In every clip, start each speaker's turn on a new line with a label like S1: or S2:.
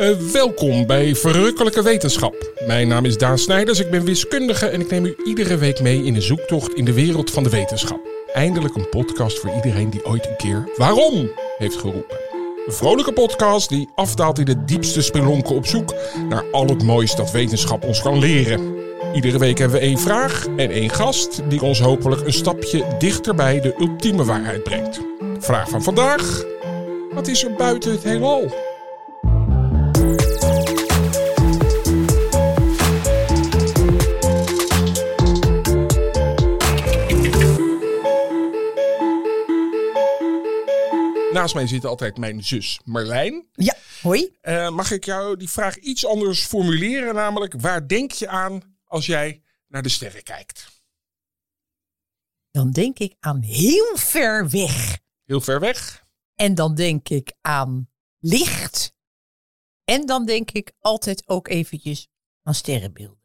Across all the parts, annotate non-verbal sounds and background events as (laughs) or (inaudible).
S1: Uh, welkom bij Verrukkelijke Wetenschap. Mijn naam is Daan Snijders, ik ben wiskundige en ik neem u iedere week mee in een zoektocht in de wereld van de wetenschap. Eindelijk een podcast voor iedereen die ooit een keer waarom heeft geroepen. Een vrolijke podcast die afdaalt in de diepste spelonken op zoek naar al het moois dat wetenschap ons kan leren. Iedere week hebben we één vraag en één gast die ons hopelijk een stapje dichter bij de ultieme waarheid brengt. Vraag van vandaag: wat is er buiten het heelal? Naast mij zit altijd mijn zus Marlijn.
S2: Ja, hoi.
S1: Uh, mag ik jou die vraag iets anders formuleren? Namelijk, waar denk je aan als jij naar de sterren kijkt?
S2: Dan denk ik aan heel ver weg.
S1: Heel ver weg?
S2: En dan denk ik aan licht. En dan denk ik altijd ook eventjes aan sterrenbeelden. (laughs)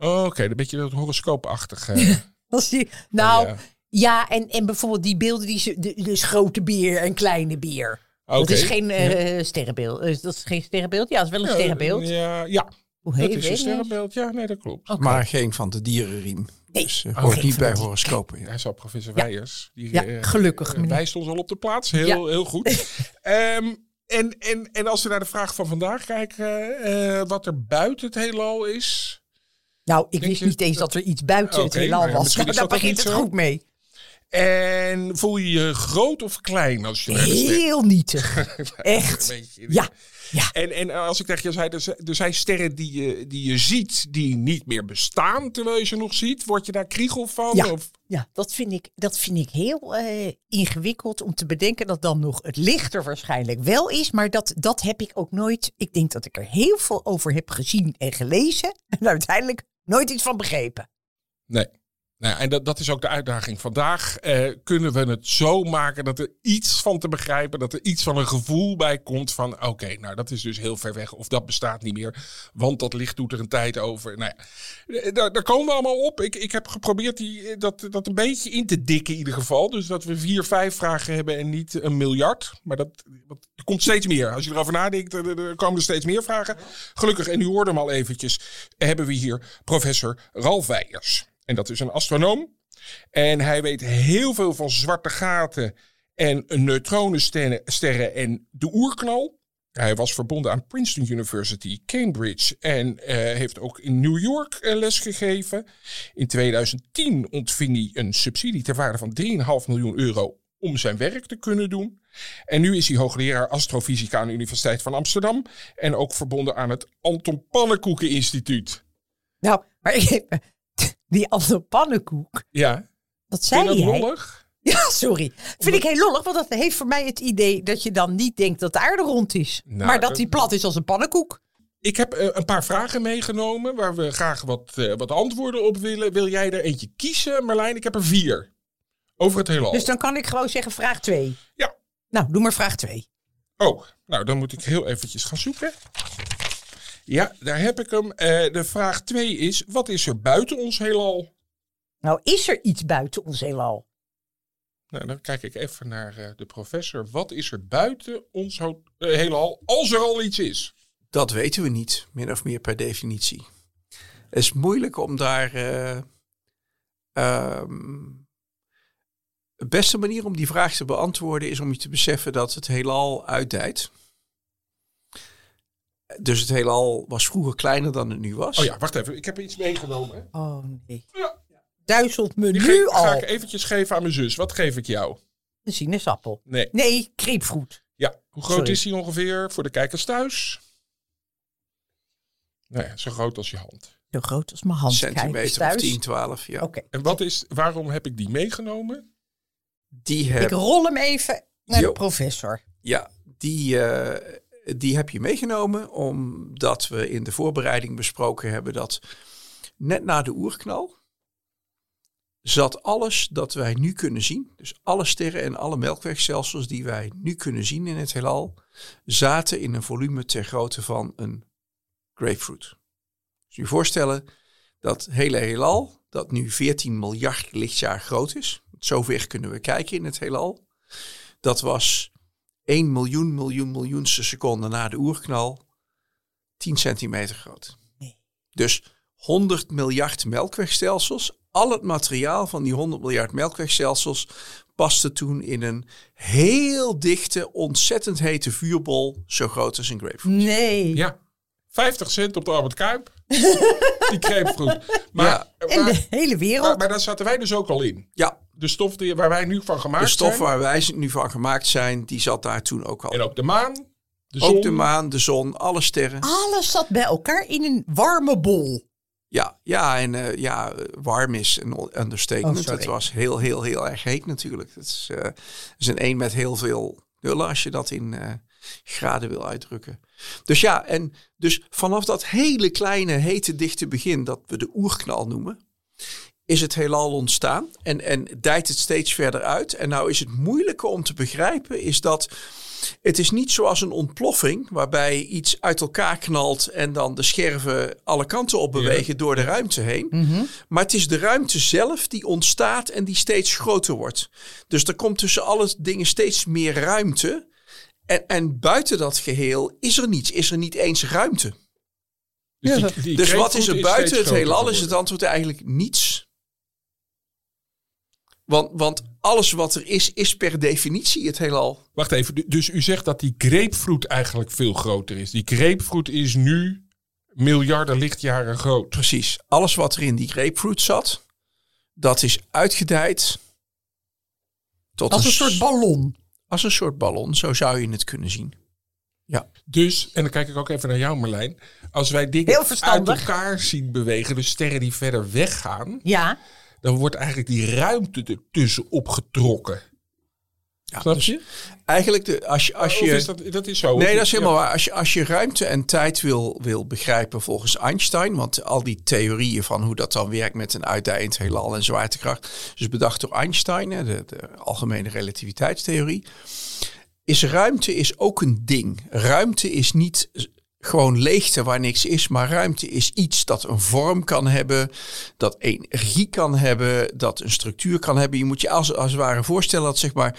S1: Oh, Oké, een beetje dat horoscoopachtige.
S2: Die, nou, ja, en, en bijvoorbeeld die beelden, die ze, de, dus grote beer en kleine beer. Okay. Dat is geen uh, sterrenbeeld. Uh, dat is geen sterrenbeeld. Ja, dat is wel een ja, sterrenbeeld.
S1: Ja, ja.
S2: Hoe heet
S1: dat is een sterrenbeeld. Ja, nee, dat klopt.
S3: Okay. Maar geen van de dierenriem.
S2: Nee.
S3: Dus uh, hoort niet bij horoscopen.
S1: Ja. Hij zal professor ja. Weijers. Die,
S2: ja, gelukkig.
S1: Uh, wijst ons al op de plaats. Heel, heel goed. um, (laughs) en, en, en als we naar de vraag van vandaag kijken, wat er buiten het heelal is.
S2: Nou, ik wist niet eens dat er iets buiten okay, het heelal was. Nou, (laughs) daar begint het goed mee.
S1: En voel je je groot of klein als je
S2: Heel nietig. (laughs) Echt. Ja. ja.
S1: En, en als ik tegen je zei, er zijn sterren die je, die je ziet, die niet meer bestaan terwijl je ze nog ziet. Word je daar kriegel van?
S2: Ja,
S1: of?
S2: ja dat, vind ik, dat vind ik heel uh, ingewikkeld om te bedenken dat dan nog het licht er waarschijnlijk wel is. Maar dat, dat heb ik ook nooit. Ik denk dat ik er heel veel over heb gezien en gelezen. En uiteindelijk nooit iets van begrepen.
S1: Nee. Nou, en dat, dat is ook de uitdaging. Vandaag eh, kunnen we het zo maken dat er iets van te begrijpen, dat er iets van een gevoel bij komt van oké, nou dat is dus heel ver weg of dat bestaat niet meer, want dat licht doet er een tijd over. Nou ja, eh, daar, komen we allemaal op. Ik, ik heb geprobeerd die, dat, dat een beetje in te dikken in ieder geval. Dus dat we vier, vijf vragen hebben en niet een miljard. Maar dat, dat er komt steeds meer. Als je erover nadenkt, er, er komen er steeds meer vragen. Gelukkig, en u hoorde hem al eventjes, hebben we hier professor Ralf Weijers. En dat is een astronoom. En hij weet heel veel van zwarte gaten en neutronensterren en de oerknal. Hij was verbonden aan Princeton University, Cambridge en uh, heeft ook in New York uh, lesgegeven. In 2010 ontving hij een subsidie ter waarde van 3,5 miljoen euro om zijn werk te kunnen doen. En nu is hij hoogleraar astrofysica aan de Universiteit van Amsterdam en ook verbonden aan het Anton Pannenkoeken Instituut.
S2: Nou, maar ik, die andere pannenkoek.
S1: Ja.
S2: Dat zei
S1: Vind je
S2: dat
S1: lollig? (laughs)
S2: Ja, sorry. Vind ik heel lollig, want dat heeft voor mij het idee dat je dan niet denkt dat de aarde rond is.
S1: Nou,
S2: maar dat die plat is als een pannenkoek.
S1: Ik heb uh, een paar vragen meegenomen waar we graag wat, uh, wat antwoorden op willen. Wil jij er eentje kiezen, Marlijn? Ik heb er vier. Over het heelal.
S2: Dus dan kan ik gewoon zeggen vraag 2.
S1: Ja.
S2: Nou, doe maar vraag 2.
S1: Oh, nou dan moet ik heel eventjes gaan zoeken. Ja, daar heb ik hem. Uh, de vraag 2 is: wat is er buiten ons heelal?
S2: Nou, is er iets buiten ons heelal?
S1: Nou, dan kijk ik even naar uh, de professor. Wat is er buiten ons uh, heelal, als er al iets is?
S3: Dat weten we niet, min of meer per definitie. Het is moeilijk om daar. Um, de beste manier om die vraag te beantwoorden is om je te beseffen dat het heelal uitdijt. Dus het heelal was vroeger kleiner dan het nu was.
S1: Oh ja, wacht even. Ik heb iets meegenomen.
S2: Oh nee.
S1: Ja.
S2: Duizelt me
S1: Die
S2: nu
S1: ge-
S2: al.
S1: Ga ik eventjes geven aan mijn zus. Wat geef ik jou?
S2: Een sinaasappel.
S1: Nee.
S2: Nee, grapefruit.
S1: Ja. Hoe groot
S2: Sorry.
S1: is die ongeveer voor de kijkers thuis? Nou ja, zo groot als je hand.
S2: Zo groot als mijn hand.
S3: Centimeter of
S2: thuis.
S3: 10, 12. Ja.
S2: Oké.
S1: En wat is, waarom heb ik die meegenomen?
S3: Die,
S2: Ik
S3: heb,
S2: rol hem even naar de professor.
S3: ja, die, eh, die heb je meegenomen omdat we in de voorbereiding besproken hebben dat net na de oerknal zat alles dat wij nu kunnen zien, dus alle sterren en alle melkwegstelsels die wij nu kunnen zien in het heelal, zaten in een volume ter grootte van een grapefruit. Dus je voorstellen dat hele heelal, dat nu 14 miljard lichtjaar groot is, zover kunnen we kijken in het heelal, dat was 1 miljoen, miljoen, miljoenste seconde na de oerknal 10 centimeter groot.
S2: Nee.
S3: Dus 100 miljard melkwegstelsels. Al het materiaal van die 100 miljard melkwegstelsels paste toen in een heel dichte, ontzettend hete vuurbol, zo groot als een grapefruit.
S2: Nee.
S1: Ja. 50 cent op de Albert Kuip. (laughs) die grapefruit. Maar,
S3: Ja.
S1: Maar,
S2: de hele wereld.
S1: maar, maar daar zaten wij dus ook al in.
S3: Ja,
S1: De stof die, waar wij nu van gemaakt
S3: de stof
S1: zijn.
S3: waar wij nu van gemaakt zijn, die zat daar toen ook al.
S1: En ook de maan. De zon.
S3: Ook de maan, de zon, alle sterren.
S2: Alles zat bij elkaar in een warme bol.
S3: Ja, ja, en eh, ja, warm is een understatement.
S2: Oh,
S3: het was heel, heel, heel erg heet natuurlijk. Het is, eh, het is een een met heel veel nullen als je dat in eh, graden wil uitdrukken. Dus ja, en dus vanaf dat hele kleine, hete, dichte begin, dat we de oerknal noemen, is het heelal ontstaan en, en dijt het steeds verder uit. En nou is het moeilijke om te begrijpen, is dat het is niet zoals een ontploffing, waarbij iets uit elkaar knalt en dan de scherven alle kanten op bewegen door de ruimte heen. Maar het is de ruimte zelf die ontstaat en die steeds groter wordt. Dus er komt tussen alle dingen steeds meer ruimte. En, en buiten dat geheel is er niets, is er niet eens ruimte.
S1: Dus, die- die
S3: Dus wat is er buiten het heelal? Is het antwoord eigenlijk niets. Want, want alles wat er is, is per definitie het heelal.
S1: Wacht even, du- dus u zegt dat die grapefruit eigenlijk veel groter is. Die grapefruit is nu miljarden lichtjaren groot.
S3: Precies. Alles wat er in die grapefruit zat, dat is uitgedijd tot
S2: Als een soort ballon.
S3: als een soort ballon. Zo zou je het kunnen zien. Ja,
S1: Dus, en dan kijk ik ook even naar jou Marlijn. Als wij dingen uit elkaar zien bewegen, dus sterren die verder weggaan,
S2: Ja.
S1: Dan wordt eigenlijk die ruimte ertussen opgetrokken.
S3: ja
S1: Snap
S3: dus
S1: je?
S3: eigenlijk de, als je, als je
S1: is dat, dat is zo.
S3: Nee, dat is helemaal
S1: ja.
S3: waar. Als je, als je ruimte en tijd wil, wil begrijpen volgens Einstein, want al die theorieën van hoe dat dan werkt met een uitdijend heelal en zwaartekracht, dus bedacht door Einstein, de, de algemene relativiteitstheorie, is ruimte is ook een ding. Ruimte is niet gewoon leegte waar niks is, maar ruimte is iets dat een vorm kan hebben, dat energie kan hebben, dat een structuur kan hebben. Je moet je als, als het ware voorstellen dat zeg maar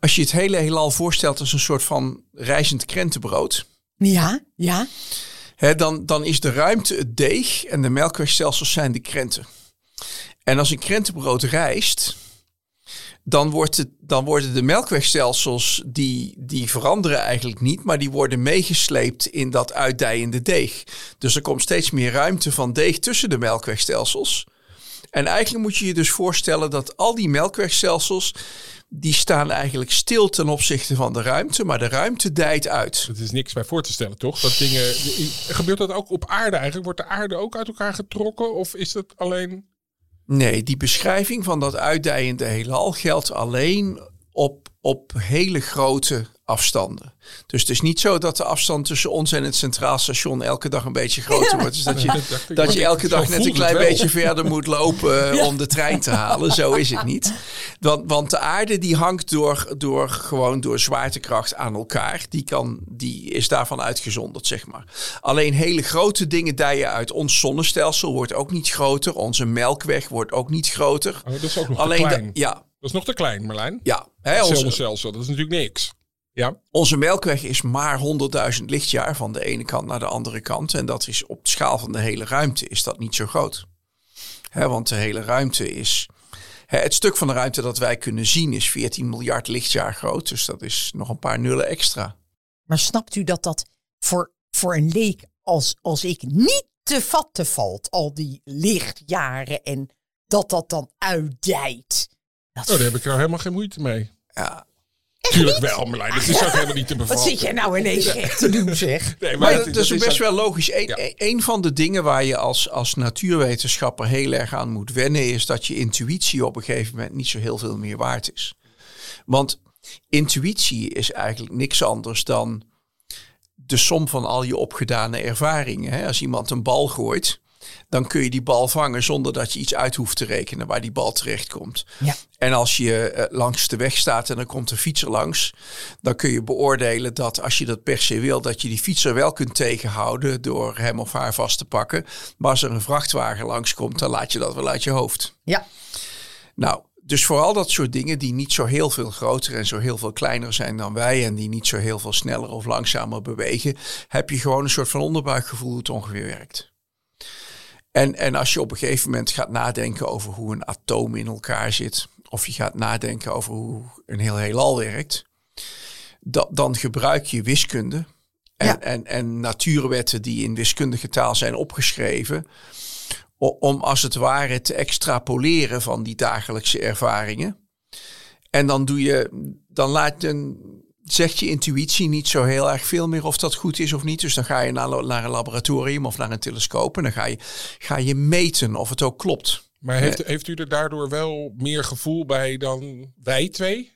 S3: als je het hele heelal voorstelt als een soort van reizend krentenbrood.
S2: Ja, ja.
S3: Hè, dan, dan is de ruimte het deeg en de melkwegstelsels zijn de krenten. En als een krentenbrood rijst, dan, wordt het, dan worden de melkwegstelsels, die, die veranderen eigenlijk niet, maar die worden meegesleept in dat uitdijende deeg. Dus er komt steeds meer ruimte van deeg tussen de melkwegstelsels. En eigenlijk moet je je dus voorstellen dat al die melkwegstelsels, die staan eigenlijk stil ten opzichte van de ruimte, maar de ruimte dijt uit.
S1: Het is niks bij voor te stellen, toch? Dat dingen, gebeurt dat ook op aarde eigenlijk? Wordt de aarde ook uit elkaar getrokken? Of is dat alleen...
S3: Nee, die beschrijving van dat uitdijende heelal geldt alleen op, op hele grote afstanden. Dus het is niet zo dat de afstand tussen ons en het Centraal Station elke dag een beetje groter wordt. Dus dat je, (laughs)
S1: Dat
S3: je elke dag net een klein beetje verder moet lopen (laughs) eh, om de trein te halen. Zo is het niet. Want, want de aarde die hangt door, door, gewoon door zwaartekracht aan elkaar. Die, kan, die is daarvan uitgezonderd, zeg maar. Alleen hele grote dingen dijen uit. Ons zonnestelsel wordt ook niet groter. Onze melkweg wordt ook niet groter.
S1: Oh, dat is ook nog
S3: Alleen
S1: te
S3: de-
S1: klein.
S3: ja,
S1: Dat is nog te klein, Marlijn.
S3: ja. Hè, onze,
S1: zonnestelsel, dat is natuurlijk niks. Ja,
S3: onze melkweg is maar 100.000 lichtjaar van de ene kant naar de andere kant. En dat is op de schaal van de hele ruimte is dat niet zo groot. Hè, want de hele ruimte is... hè, het stuk van de ruimte dat wij kunnen zien is 14 miljard lichtjaar groot. Dus dat is nog een paar nullen extra.
S2: Maar snapt u dat dat voor, voor een leek als, als ik niet te vatten valt, al die lichtjaren en dat dat dan uitdijt? Dat,
S1: oh, daar heb ik nou helemaal geen moeite mee.
S3: Ja,
S1: Tuurlijk wel, Marlijn. Dat is ook helemaal niet te
S2: wat
S1: bevatten.
S2: zit jij nou ineens gek te doen, zeg?
S1: Nee,
S3: Maar
S1: dat,
S3: dat, is best wel logisch. Eén
S1: Ja.
S3: een van de dingen waar je als, als natuurwetenschapper heel erg aan moet wennen, is dat je intuïtie op een gegeven moment niet zo heel veel meer waard is. Want intuïtie is eigenlijk niks anders dan de som van al je opgedane ervaringen. Hè? Als iemand een bal gooit, dan kun je die bal vangen zonder dat je iets uit hoeft te rekenen waar die bal terecht komt.
S2: Ja.
S3: En als je eh, langs de weg staat en er komt een fietser langs, dan kun je beoordelen dat als je dat per se wil, dat je die fietser wel kunt tegenhouden door hem of haar vast te pakken. Maar als er een vrachtwagen langskomt, dan laat je dat wel uit je hoofd.
S2: Ja,
S3: Nou, dus vooral dat soort dingen die niet zo heel veel groter en zo heel veel kleiner zijn dan wij en die niet zo heel veel sneller of langzamer bewegen, heb je gewoon een soort van onderbuikgevoel hoe het ongeveer werkt. En, en als je op een gegeven moment gaat nadenken over hoe een atoom in elkaar zit, of je gaat nadenken over hoe een heel heelal werkt, dan gebruik je wiskunde en,
S2: Ja.
S3: en, en natuurwetten die in wiskundige taal zijn opgeschreven, om als het ware te extrapoleren van die dagelijkse ervaringen. En dan doe je, dan laat een, zegt je intuïtie niet zo heel erg veel meer of dat goed is of niet. Dus dan ga je naar, naar een laboratorium of naar een telescoop en dan ga je, ga je meten of het ook klopt.
S1: Maar heeft, heeft u er daardoor wel meer gevoel bij dan wij twee?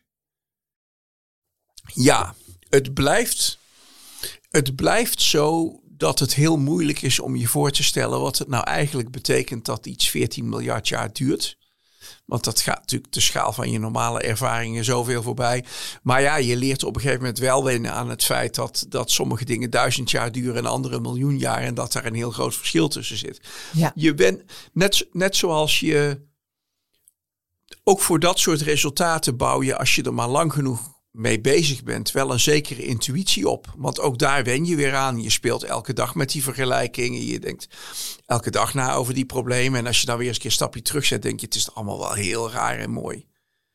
S3: Ja, het blijft, het blijft zo dat het heel moeilijk is om je voor te stellen wat het nou eigenlijk betekent dat iets 14 miljard jaar duurt. Want dat gaat natuurlijk de schaal van je normale ervaringen zoveel voorbij. Maar ja, je leert op een gegeven moment wel wennen aan het feit dat, dat sommige dingen duizend jaar duren en andere een miljoen jaar. En dat daar een heel groot verschil tussen zit.
S2: Ja.
S3: Je bent net, net zoals je ook voor dat soort resultaten bouw je, als je er maar lang genoeg mee bezig bent, wel een zekere intuïtie op. Want ook daar wen je weer aan. Je speelt elke dag met die vergelijkingen. Je denkt elke dag na over die problemen. En als je dan weer eens een keer een stapje terugzet, denk je, het is allemaal wel heel raar en mooi.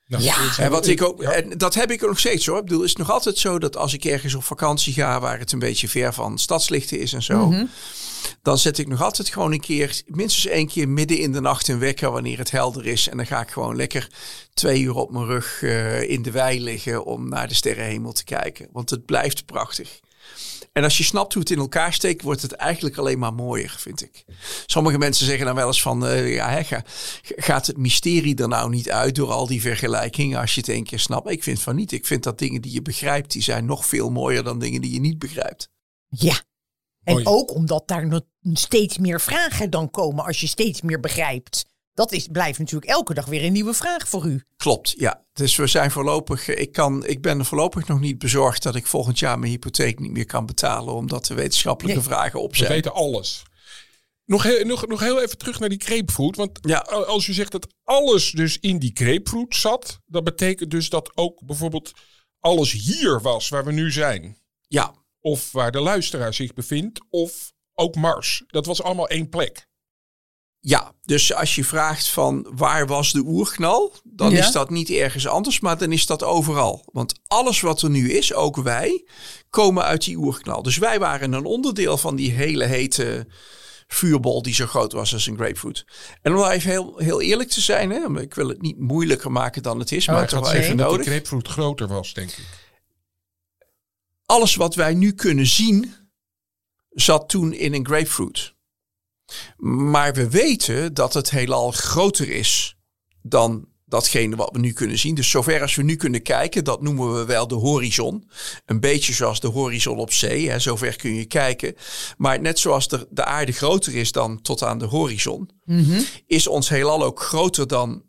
S1: Nou,
S2: Ja.
S3: En, wat ik ook, en dat heb ik nog steeds hoor. Ik bedoel, het is nog altijd zo dat als ik ergens op vakantie ga waar het een beetje ver van stadslichten is en zo.
S2: Mhm.
S3: Dan zet ik nog altijd gewoon een keer, minstens één keer midden in de nacht een wekker wanneer het helder is. En dan ga ik gewoon lekker twee uur op mijn rug eh, in de wei liggen om naar de sterrenhemel te kijken. Want het blijft prachtig. En als je snapt hoe het in elkaar steekt, wordt het eigenlijk alleen maar mooier, vind ik. Sommige mensen zeggen dan wel eens van, eh, ja, ga- gaat het mysterie er nou niet uit door al die vergelijkingen als je het één keer snapt? Ik vind van niet. Ik vind dat dingen die je begrijpt, die zijn nog veel mooier dan dingen die je niet begrijpt.
S2: Ja. En ook omdat daar nog steeds meer vragen dan komen als je steeds meer begrijpt. Dat is, blijft natuurlijk elke dag weer een nieuwe vraag voor u.
S3: Klopt, ja. Dus we zijn voorlopig, ik, kan, ik ben er voorlopig nog niet bezorgd dat ik volgend jaar mijn hypotheek niet meer kan betalen, omdat de wetenschappelijke
S2: Nee.
S3: vragen op
S1: We
S3: zijn.
S1: weten alles. Nog heel, nog, nog heel even terug naar die grapefruit. Want
S3: Ja.
S1: als u zegt dat alles dus in die grapefruit zat, dat betekent dus dat ook bijvoorbeeld alles hier was waar we nu zijn.
S3: Ja,
S1: Of waar de luisteraar zich bevindt, of ook Mars. Dat was allemaal één plek.
S3: ja, dus als je vraagt van waar was de oerknal, dan
S2: Ja.
S3: is dat niet ergens anders, maar dan is dat overal. Want alles wat er nu is, ook wij, komen uit die oerknal. Dus wij waren een onderdeel van die hele hete vuurbol die zo groot was als een grapefruit. En om even heel, heel eerlijk te zijn, hè, maar ik wil het niet moeilijker maken dan het is, maar
S1: ik
S3: toch
S1: zeggen
S3: even
S1: dat die grapefruit groter was, denk ik.
S3: Alles wat wij nu kunnen zien, zat toen in een grapefruit. Maar we weten dat het heelal groter is dan datgene wat we nu kunnen zien. Dus zover als we nu kunnen kijken, dat noemen we wel de horizon. Een beetje zoals de horizon op zee, hè, zover kun je kijken. Maar net zoals de, de aarde groter is dan tot aan de horizon, is ons heelal ook groter dan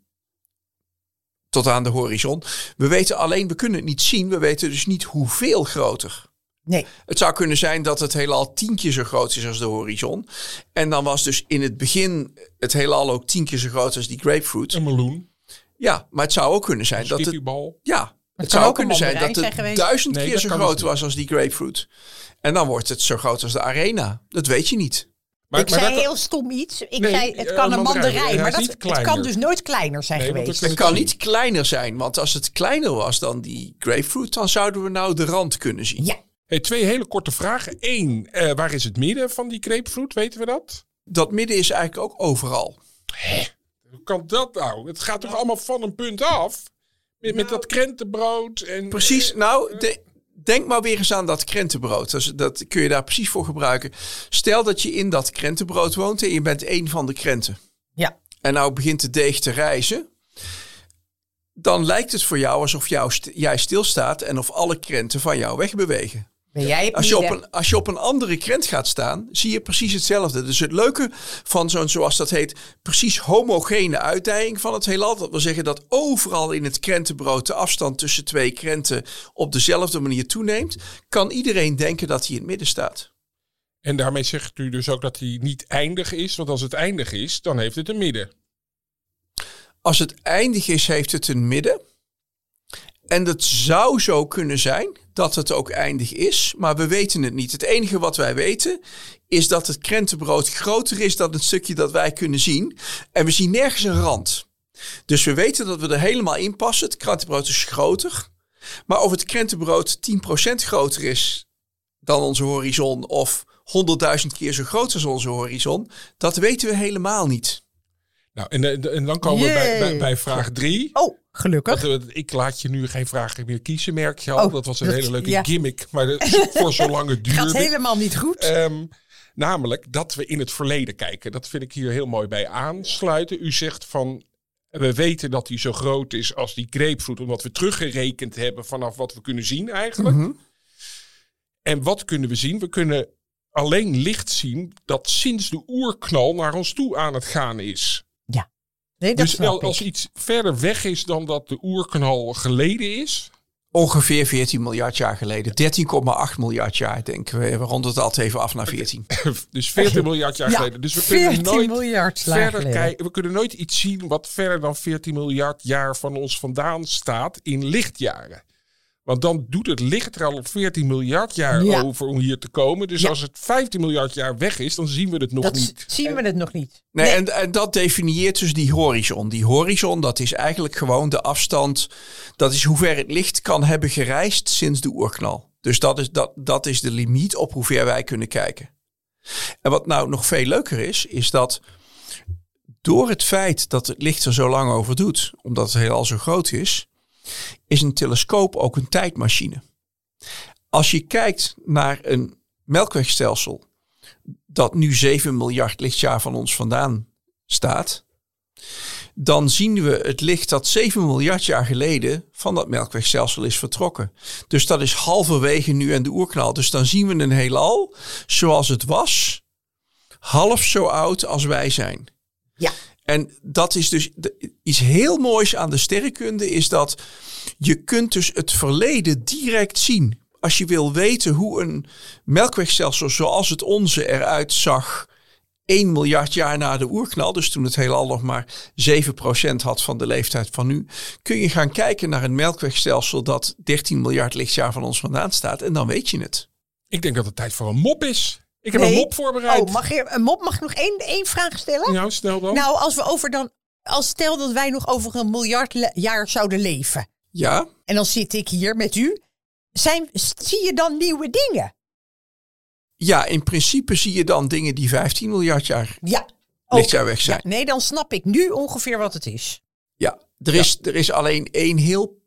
S3: tot aan de horizon. We weten alleen, we kunnen het niet zien, we weten dus niet hoeveel groter.
S2: Nee.
S3: Het zou kunnen zijn dat het heelal tien keer zo groot is als de horizon. En dan was dus in het begin het heelal ook tien keer zo groot als die grapefruit.
S1: Een meloen,
S3: Ja, maar het zou ook kunnen zijn
S1: een
S3: dat het... Ja, het zou
S2: ook
S3: kunnen zijn dat het
S2: zijn
S3: duizend
S1: Nee,
S3: keer zo groot was als die grapefruit. En dan wordt het zo groot als de arena. Dat weet je niet.
S1: Maar,
S2: ik
S1: maar
S2: zei
S1: dat-
S2: heel stom iets. Ik
S1: Nee,
S2: zei, het
S1: eh,
S2: kan
S1: een mandarijn.
S2: Maar dat, het kan dus nooit kleiner zijn
S1: Nee,
S2: geweest.
S1: het
S3: Het kan niet kleiner zijn, want als het kleiner was dan die grapefruit, dan zouden we nou de rand kunnen zien.
S2: Ja.
S1: Hey, twee hele korte vragen. Eén, eh, waar is het midden van die grapefruit? Weten we dat?
S3: Dat midden is eigenlijk ook overal.
S1: Hoe kan dat nou? Het gaat toch allemaal van een punt af? Met, met dat krentenbrood en...
S3: Precies, nou, de- denk maar weer eens aan dat krentenbrood. Dat, kun je daar precies voor gebruiken. Stel dat je in dat krentenbrood woont en je bent één van de krenten.
S2: Ja.
S3: En nou begint de deeg te rijzen. Dan lijkt het voor jou alsof jou st- jij stilstaat en of alle krenten van jou wegbewegen.
S2: Ben jij het
S3: Als je, op een, als je op een andere krent gaat staan, zie je precies hetzelfde. Dus het leuke van zo'n, zoals dat heet, precies homogene uitdijing van het heelal. Dat wil zeggen dat overal in het krentenbrood de afstand tussen twee krenten op dezelfde manier toeneemt. Kan iedereen denken dat hij in het midden staat.
S1: En daarmee zegt u dus ook dat hij niet eindig is. Want als het eindig is, dan heeft het een midden.
S3: als het eindig is, heeft het een midden. En het zou zo kunnen zijn dat het ook eindig is, maar we weten het niet. Het enige wat wij weten is dat het krentenbrood groter is dan het stukje dat wij kunnen zien. En we zien nergens een rand. Dus we weten dat we er helemaal in passen. Het krentenbrood is groter. Maar of het krentenbrood 10% groter is dan onze horizon of 100.000 keer zo groot als onze horizon, dat weten we helemaal niet.
S1: Nou, en, en dan komen we bij, bij, bij vraag drie.
S2: Oh, gelukkig.
S1: Eh, ik laat je nu geen vragen meer kiezen, merk je al.
S2: Oh,
S1: dat was een
S2: dat-
S1: hele leuke
S2: ja.
S1: gimmick, maar dat- (laughs) voor zolang het
S2: Gaat
S1: duurde.
S2: helemaal niet goed.
S1: Ehm, namelijk dat we in het verleden kijken. Dat vind ik hier heel mooi bij aansluiten. U zegt van, we weten dat hij zo groot is als die grapefruit, omdat we teruggerekend hebben vanaf wat we kunnen zien eigenlijk.
S3: Mhm.
S1: En wat kunnen we zien? We kunnen alleen licht zien dat sinds de oerknal naar ons toe aan het gaan is.
S2: Nee, dat
S1: dus
S2: snap
S1: wel,
S2: ik.
S1: als iets verder weg is dan dat de oerknal geleden is,
S3: Ongeveer 14 miljard jaar geleden. 13,8 miljard jaar, denken we. We ronden het altijd even af naar 14. (laughs)
S1: dus 14 (laughs) miljard jaar
S2: Ja,
S1: geleden. Dus we kunnen
S2: 14
S1: nooit
S2: miljard jaar
S1: verder kijken. We kunnen nooit iets zien wat verder dan 14 miljard jaar van ons vandaan staat in lichtjaren. Want dan doet het licht er al 14 miljard jaar
S2: Ja.
S1: over om hier te komen. Dus
S2: Ja.
S1: als het 15 miljard jaar weg is, dan zien we het nog
S2: dat
S1: niet.
S2: zien we het nog niet.
S3: Nee, En, en dat definieert dus die horizon. Die horizon, dat is eigenlijk gewoon de afstand. Dat is hoe ver het licht kan hebben gereisd sinds de oerknal. Dus dat is, dat, dat is de limiet op hoe ver wij kunnen kijken. En wat nou nog veel leuker is, is dat door het feit dat het licht er zo lang over doet, omdat het heelal zo groot is, is een telescoop ook een tijdmachine. Als je kijkt naar een melkwegstelsel dat nu 7 miljard lichtjaar van ons vandaan staat, dan zien we het licht dat 7 miljard jaar geleden van dat melkwegstelsel is vertrokken. Dus dat is halverwege nu aan de oerknal. Dus dan zien we een heelal zoals het was, half zo oud als wij zijn.
S2: Ja.
S3: En dat is dus iets heel moois aan de sterrenkunde, is dat je kunt dus het verleden direct zien. Als je wil weten hoe een melkwegstelsel zoals het onze eruit zag 1 miljard jaar na de oerknal, dus toen het heelal nog maar 7% had van de leeftijd van nu, kun je gaan kijken naar een melkwegstelsel dat 13 miljard lichtjaar van ons vandaan staat en dan weet je het.
S1: Ik denk dat het tijd voor een mop is. Ik heb
S2: Nee.
S1: een mop voorbereid.
S2: Oh, mag, je, een mop, mag ik nog één, één vraag stellen?
S1: Nou, snel dan.
S2: Nou, als we over dan. Als stel dat wij nog over een miljard jaar zouden leven.
S3: Ja,
S2: En dan zit ik hier met u. Zijn, zie je dan nieuwe dingen?
S3: ja, in principe zie je dan dingen die 15 miljard jaar
S2: Ja.
S3: lichtjaar weg zijn.
S2: Ja, nee, dan snap ik nu ongeveer wat het is.
S3: Ja, er is, er is alleen één heel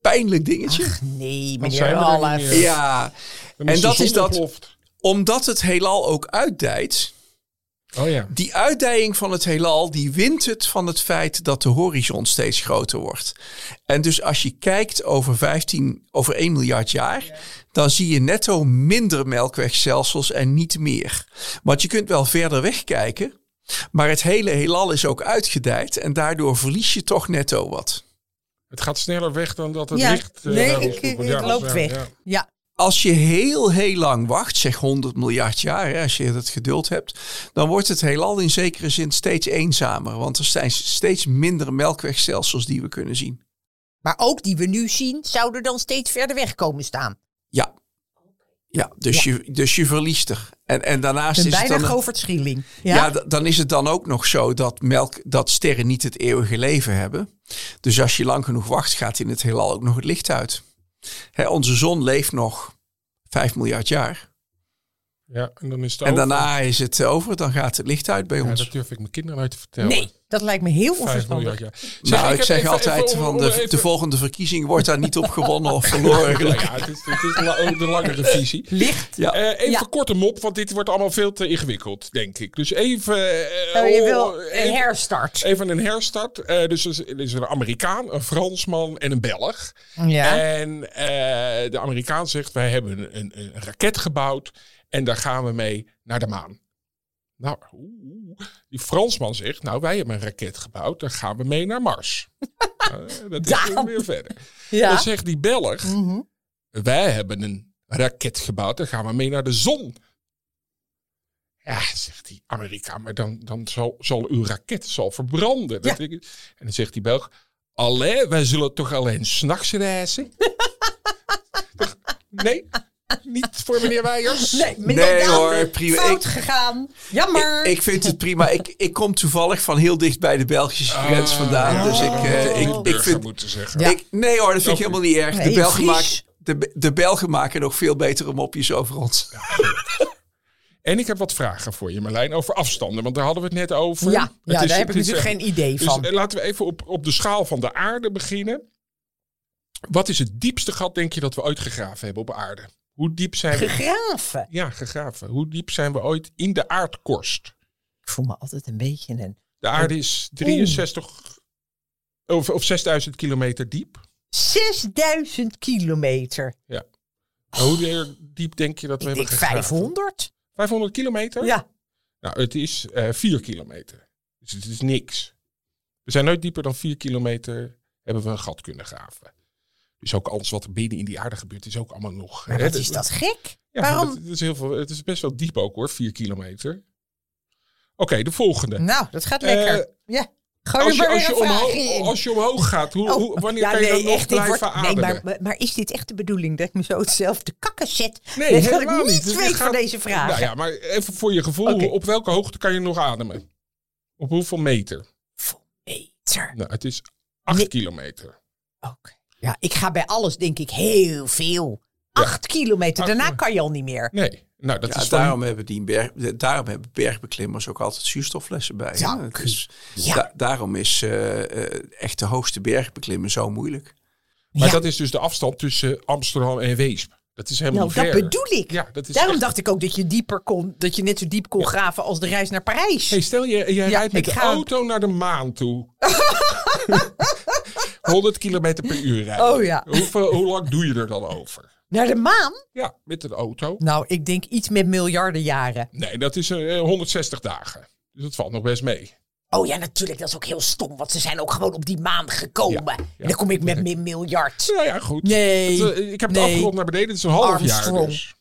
S3: pijnlijk dingetje.
S2: Ach, nee, meneer
S1: er meer.
S3: ja, en dat is dat-. Omdat het heelal ook uitdijt.
S1: Oh ja.
S3: Die uitdijing van het heelal, die wint het van het feit dat de horizon steeds groter wordt. En dus als je kijkt over 15, over 1 miljard jaar, dan zie je netto minder melkwegstelsels en niet meer. Want je kunt wel verder wegkijken, maar het hele heelal is ook uitgedijd en daardoor verlies je toch netto wat.
S1: Het gaat sneller weg dan dat het
S2: Ja,
S1: licht... eh,
S2: nee, ik, ik, loop weg.
S1: ja.
S2: Ja.
S3: Als je heel, heel lang wacht, zeg 100 miljard jaar, hè, als je het geduld hebt, dan wordt het heelal in zekere zin steeds eenzamer. Want er zijn steeds minder melkwegstelsels die we kunnen zien.
S2: Maar ook die we nu zien, zouden dan steeds verder weg komen staan.
S3: Ja. Ja, dus, Je, dus je verliest er. En, en daarnaast is het
S2: bijna
S3: dan...
S2: Govert Schieling.
S3: Ja,
S2: Ja?
S3: dan is het dan ook nog zo dat, melk, dat sterren niet het eeuwige leven hebben. Dus als je lang genoeg wacht, gaat in het heelal ook nog het licht uit. Hè, onze zon leeft nog 5 miljard jaar.
S1: Ja, en dan is het
S3: En
S1: over.
S3: daarna is het over, dan gaat het licht uit bij
S1: Ja,
S3: ons.
S1: dat durf ik mijn kinderen uit te vertellen.
S2: nee, dat lijkt me heel
S1: Vijf
S2: onverstandig.
S1: miljard jaar.
S3: nou, ik, zeg
S1: even-
S3: altijd
S1: even
S3: van de,
S1: even-
S3: de volgende verkiezing wordt daar niet op gewonnen of verloren.
S1: Ja, het is, het is la- de langere visie. (laughs)
S2: Licht.
S3: Ja.
S1: Eh, even
S2: Ja.
S1: kort een mop, want dit wordt allemaal veel te ingewikkeld, denk ik. Dus even... eh,
S2: Oh, je
S1: oh,
S2: wil een herstart.
S1: Even een herstart. Eh, dus er is- er is een Amerikaan, een Fransman en een Belg.
S2: Ja.
S1: En eh, de Amerikaan zegt, wij hebben een, een, een raket gebouwd en daar gaan we mee naar de maan. Nou, die Fransman zegt, nou wij hebben een raket gebouwd, daar gaan we mee naar Mars. (laughs) Eh, dat is
S2: Daan.
S1: weer verder.
S2: ja.
S1: Dan zegt die Belg,
S2: Mhm.
S1: wij hebben een raket gebouwd, daar gaan we mee naar de zon. Ja, zegt hij, Amerika, maar dan, dan zal, zal uw raket zal verbranden.
S2: Ja.
S1: en dan zegt die Belg, allee, wij zullen toch alleen s'nachts reizen? (laughs) Nee, (laughs) niet voor meneer Weijers?
S2: Nee,
S3: Nee,
S2: meneer Daan,
S3: hoor, prima.
S2: Fout
S3: Ik-
S2: gegaan. Jammer.
S3: Ik, ik vind het prima. Ik, ik kom toevallig van heel dicht bij de Belgische grens vandaan. Dus ik, eh,
S1: Oh,
S3: ik, ik vind...
S1: moeten zeggen.
S2: Ja.
S3: Ik, nee hoor, dat vind ik helemaal niet erg.
S2: Nee,
S3: de, Belgen maken, de, de Belgen maken nog veel betere mopjes over ons.
S1: En ik heb wat vragen voor je, Marlijn, over afstanden. Want daar hadden we het net over.
S2: ja,
S1: Het
S2: ja
S1: is-
S2: daar heb ik natuurlijk geen idee
S1: Dus
S2: van.
S1: eh, laten we even op, op de schaal van de aarde beginnen. Wat is het diepste gat, denk je, dat we ooit gegraven hebben op aarde? Hoe diep zijn we?
S2: Gegraven.
S1: Ja, gegraven. Hoe diep zijn we ooit in de aardkorst?
S2: Ik voel me altijd een beetje een...
S1: De aarde is 63 of, of 6000 kilometer diep.
S2: 6000 kilometer.
S1: Ja. Maar Hoe diep denk je dat we
S2: Ik
S1: hebben gegraven?
S2: 500.
S1: 500 kilometer?
S2: Ja.
S1: Nou, het is eh 4 kilometer. Dus het is niks. We zijn nooit dieper dan 4 kilometer hebben we een gat kunnen graven. Dus ook alles wat er binnen in die aarde gebeurt is ook allemaal nog...
S2: Maar
S1: hè, dat-
S2: is dat gek?
S1: Ja,
S2: Waarom?
S1: Het, is heel veel, het is best wel diep ook hoor, 4 kilometer. Oké, de volgende.
S2: Nou, dat gaat
S1: Eh,
S2: lekker. ja. Gooi
S1: Als je,
S2: maar
S1: als, je omhoog,
S2: in.
S1: als je omhoog gaat, hoe,
S2: Oh,
S1: hoe, wanneer
S2: ja,
S1: kan je dan nog blijven
S2: wordt- nee,
S1: ademen?
S2: maar, maar, maar is dit echt de bedoeling dat ik me zo hetzelfde kakken zet?
S1: Nee,
S2: dat ik
S1: helemaal
S2: niets
S1: niet. Dus
S2: weet
S1: gaat-
S2: van deze vraag.
S1: Nou ja, maar even voor je gevoel, op welke hoogte kan je nog ademen? Op hoeveel meter?
S2: Meter.
S1: Nou, het is 8
S2: Nee.
S1: kilometer.
S2: Oké. Ja, ik ga bij alles denk ik heel veel. Acht kilometer,
S1: Acht-
S2: daarna kan je al niet meer.
S1: Nee, nou dat
S3: Ja,
S1: is van-
S3: daarom, hebben die berg, daarom hebben bergbeklimmers ook altijd zuurstofflessen bij.
S2: Ja,
S3: Het is,
S2: ja.
S3: da- daarom is eh, eh, echt de hoogste bergbeklimmen zo moeilijk.
S1: Maar
S2: Ja.
S1: dat is dus de afstand tussen Amsterdam en Weesp. Dat is helemaal
S2: Nou, dat bedoel ik.
S1: Ja, dat is
S2: Daarom
S1: echt-
S2: dacht ik ook dat je dieper kon, dat je net zo diep kon graven als de reis naar Parijs.
S1: Hey, stel je, jij
S2: Ja,
S1: rijdt met de
S2: ga-
S1: auto naar de maan toe. (laughs) 100 kilometer per uur rijden.
S2: Oh ja.
S1: Hoeveel, hoe lang doe je er dan over?
S2: Naar de maan?
S1: Ja, met een auto.
S2: Nou, ik denk iets met miljarden jaren.
S1: Nee, dat is eh, 160 dagen. Dus dat valt nog best mee.
S2: Oh ja, natuurlijk, dat is ook heel stom, want ze zijn ook gewoon op die maan gekomen.
S1: Ja, ja.
S2: En dan kom ik met mijn miljard.
S1: Nou ja, goed.
S2: Nee,
S1: eh, ik heb het
S2: nee.
S1: afgerond naar beneden. Het is een half
S2: Armstrong.
S1: jaar dus.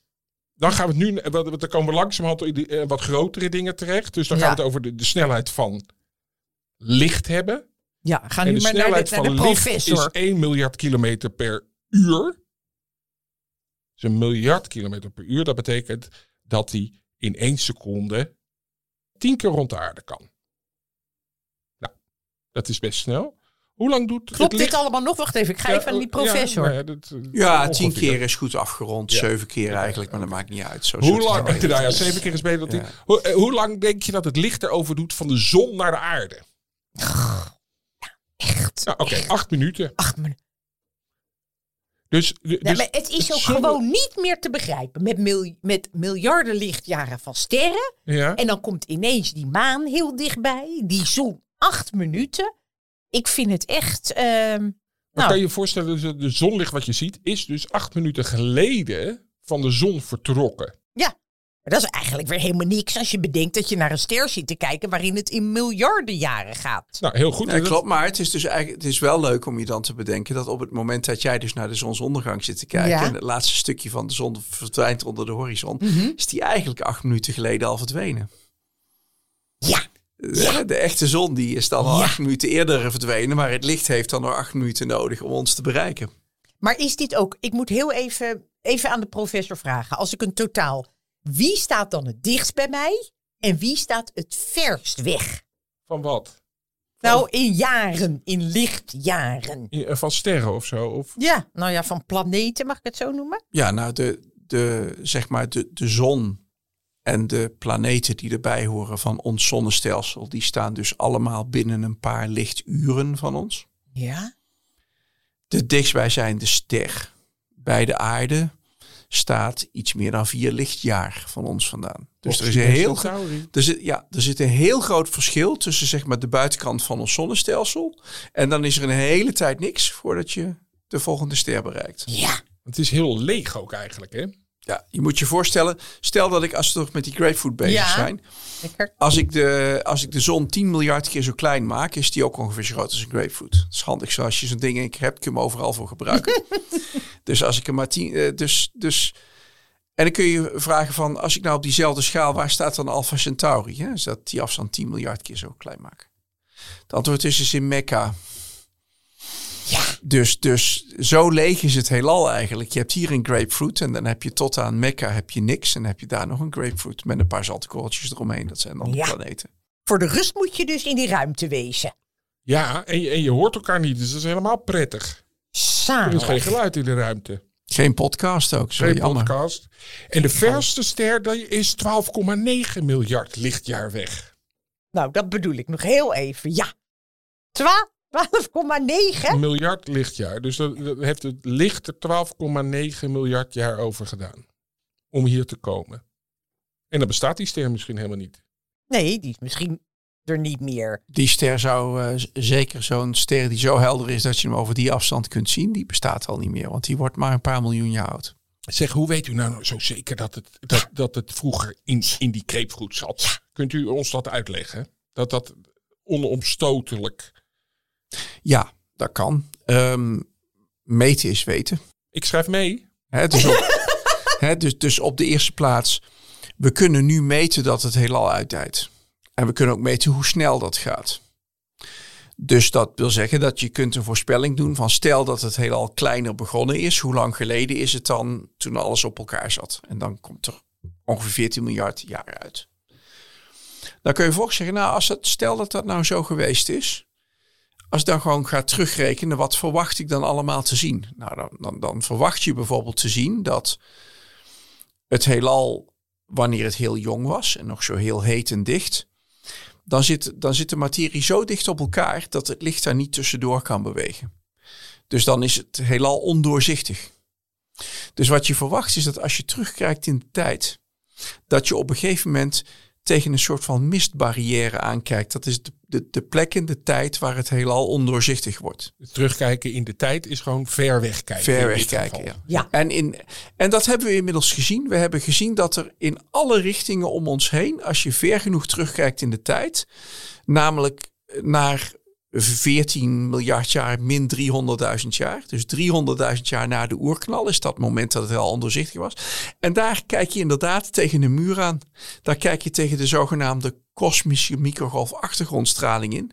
S1: Dan gaan we het nu, wat- wat- dan komen we langzamerhand in die, eh, wat grotere dingen terecht. Dus dan gaan we het over de, de snelheid van licht hebben.
S2: Ja, ga
S1: En
S2: nu
S1: de
S2: maar naar de,
S1: snelheid
S2: naar de
S1: van licht
S2: professor.
S1: is 1 miljard kilometer per uur. Dus een miljard kilometer per uur. Dat betekent dat hij in één seconde tien keer rond de aarde kan. Nou, dat is best snel. Hoe lang doet
S2: Klopt
S1: het
S2: dit allemaal nog? Wacht even, ik ga
S1: Ja,
S2: even aan die
S1: ja,
S2: professor.
S1: nou ja, dat, eh,
S3: Ja, tien keer is goed afgerond.
S1: Ja.
S3: Zeven keer eigenlijk, maar dat maakt niet uit. Zo
S1: Hoe lang, nou ja, zeven keer is beter dan tien.
S3: Ja.
S1: Hoe, eh, hoe lang denk je dat het licht erover doet van de zon naar de aarde? (laughs) Nou, Oké, acht minuten.
S2: Ach, maar,
S1: Dus, dus
S2: maar het is ook gewoon niet meer te begrijpen. Met, mil- met miljarden lichtjaren van sterren.
S1: Ja.
S2: En dan komt ineens die maan heel dichtbij. Die zon, acht minuten. Ik vind het echt...
S1: Maar
S2: nou,
S1: kan je je voorstellen, de zonlicht wat je ziet, is dus acht minuten geleden van de zon vertrokken.
S2: Maar dat is eigenlijk weer helemaal niks als je bedenkt dat je naar een ster zit te kijken waarin het in miljarden jaren gaat.
S1: Nou, heel goed.
S3: Ja, klopt, maar het is dus eigenlijk het is wel leuk om je dan te bedenken dat op het moment dat jij dus naar de zonsondergang zit te kijken
S2: Ja.
S3: en het laatste stukje van de zon verdwijnt onder de horizon,
S2: Mhm.
S3: is die eigenlijk acht minuten geleden al verdwenen.
S2: Ja.
S3: De, de echte zon die is dan al
S2: Ja.
S3: acht minuten eerder verdwenen, maar het licht heeft dan nog acht minuten nodig om ons te bereiken.
S2: Maar is dit ook... Ik moet heel even, even aan de professor vragen. Als ik een totaal... Wie staat dan het dichtst bij mij? En wie staat het verst weg?
S1: Van wat?
S2: Nou, in jaren. In lichtjaren.
S1: Ja, Van sterren of zo? Of...
S2: Ja, nou ja, van planeten, mag ik het zo noemen?
S3: Ja, nou de, de, zeg maar de, de zon en de planeten die erbij horen van ons zonnestelsel, die staan dus allemaal binnen een paar lichturen van ons.
S2: Ja.
S3: De dichtstbijzijnde ster bij de aarde staat iets meer dan vier lichtjaar van ons vandaan. Dus er is een heel, er zit, ja, er zit een heel groot verschil tussen zeg maar, de buitenkant van ons zonnestelsel. En dan is er een hele tijd niks voordat je de volgende ster bereikt.
S2: Ja.
S1: Het is heel leeg ook eigenlijk, hè?
S3: Ja, je moet je voorstellen, stel dat ik als we toch met die grapefruit bezig
S2: Ja.
S3: zijn.
S2: Lekker.
S3: Als ik, de, als ik de zon 10 miljard keer zo klein maak, is die ook ongeveer zo groot als een grapefruit. Dat is handig. Zo als je zo'n ding hebt, kun je hem overal voor gebruiken. (laughs) dus als ik hem maar 10. eh, dus, dus. En dan kun je vragen van, als ik nou op diezelfde schaal, waar staat dan Alpha Centauri? Hè? Is dat die afstand 10 miljard keer zo klein maken? Het antwoord is dus in Mekka. Ja. Dus, dus zo leeg is het heelal eigenlijk. Je hebt hier een grapefruit en dan heb je tot aan Mekka heb je niks. En dan heb je daar nog een grapefruit met een paar zaltkorreltjes eromheen. Dat zijn dan de planeten.
S2: Voor de rust moet je dus in die ruimte wezen.
S1: Ja, en je, en je hoort elkaar niet, dus dat is helemaal prettig. Er is geen
S2: Samen.
S1: geluid in de ruimte.
S3: Geen podcast ook, zo
S1: Geen
S3: jammer.
S1: podcast. En de verste ster dat is 12,9 miljard lichtjaar weg.
S2: Nou, dat bedoel ik nog heel even. Ja. Twa- 12,9.
S1: Een miljard lichtjaar. Dus dat, dat heeft het licht er 12,9 miljard jaar over gedaan. Om hier te komen. En dan bestaat die ster misschien helemaal niet.
S2: Nee, die is misschien er niet meer.
S3: Die ster zou eh, zeker zo'n ster die zo helder is dat je hem over die afstand kunt zien, die bestaat al niet meer. Want die wordt maar een paar miljoen jaar oud.
S1: Zeg, hoe weet u nou zo zeker dat het, dat, dat het vroeger in, in die kreepvloed zat? Kunt u ons dat uitleggen? Dat dat onomstotelijk...
S3: Ja, dat kan. Ehm, meten is weten.
S1: Ik schrijf mee.
S3: Dus, op, (laughs) dus, dus op de eerste plaats, we kunnen nu meten dat het heelal uitdijt. En we kunnen ook meten hoe snel dat gaat. Dus dat wil zeggen dat je kunt een voorspelling doen van stel dat het heelal kleiner begonnen is. Hoe lang geleden is het dan toen alles op elkaar zat? En dan komt er ongeveer 14 miljard jaar uit. Dan kun je volgens zeggen, nou als het, stel dat dat nou zo geweest is. Als ik dan gewoon ga terugrekenen, wat verwacht ik dan allemaal te zien? Nou, dan, dan, dan verwacht je bijvoorbeeld te zien dat het heelal, wanneer het heel jong was en nog zo heel heet en dicht, dan zit, dan zit de materie zo dicht op elkaar dat het licht daar niet tussendoor kan bewegen. Dus dan is het heelal ondoorzichtig. Dus wat je verwacht is dat als je terugkijkt in de tijd, dat je op een gegeven moment tegen een soort van mistbarrière aankijkt. Dat is de, de, de plek in de tijd waar het heelal ondoorzichtig wordt.
S1: Terugkijken in de tijd is gewoon ver weg kijken.
S3: Ver
S1: in
S3: weg
S1: dit
S3: kijken,
S1: geval.
S3: ja.
S2: Ja.
S3: En, in, en dat hebben we inmiddels gezien. We hebben gezien dat er in alle richtingen om ons heen, als je ver genoeg terugkijkt in de tijd, namelijk naar 14 miljard jaar min 300.000 jaar. Dus 300.000 jaar na de oerknal is dat moment dat het heel ondoorzichtig was. En daar kijk je inderdaad tegen de muur aan. Daar kijk je tegen de zogenaamde kosmische microgolf achtergrondstraling in.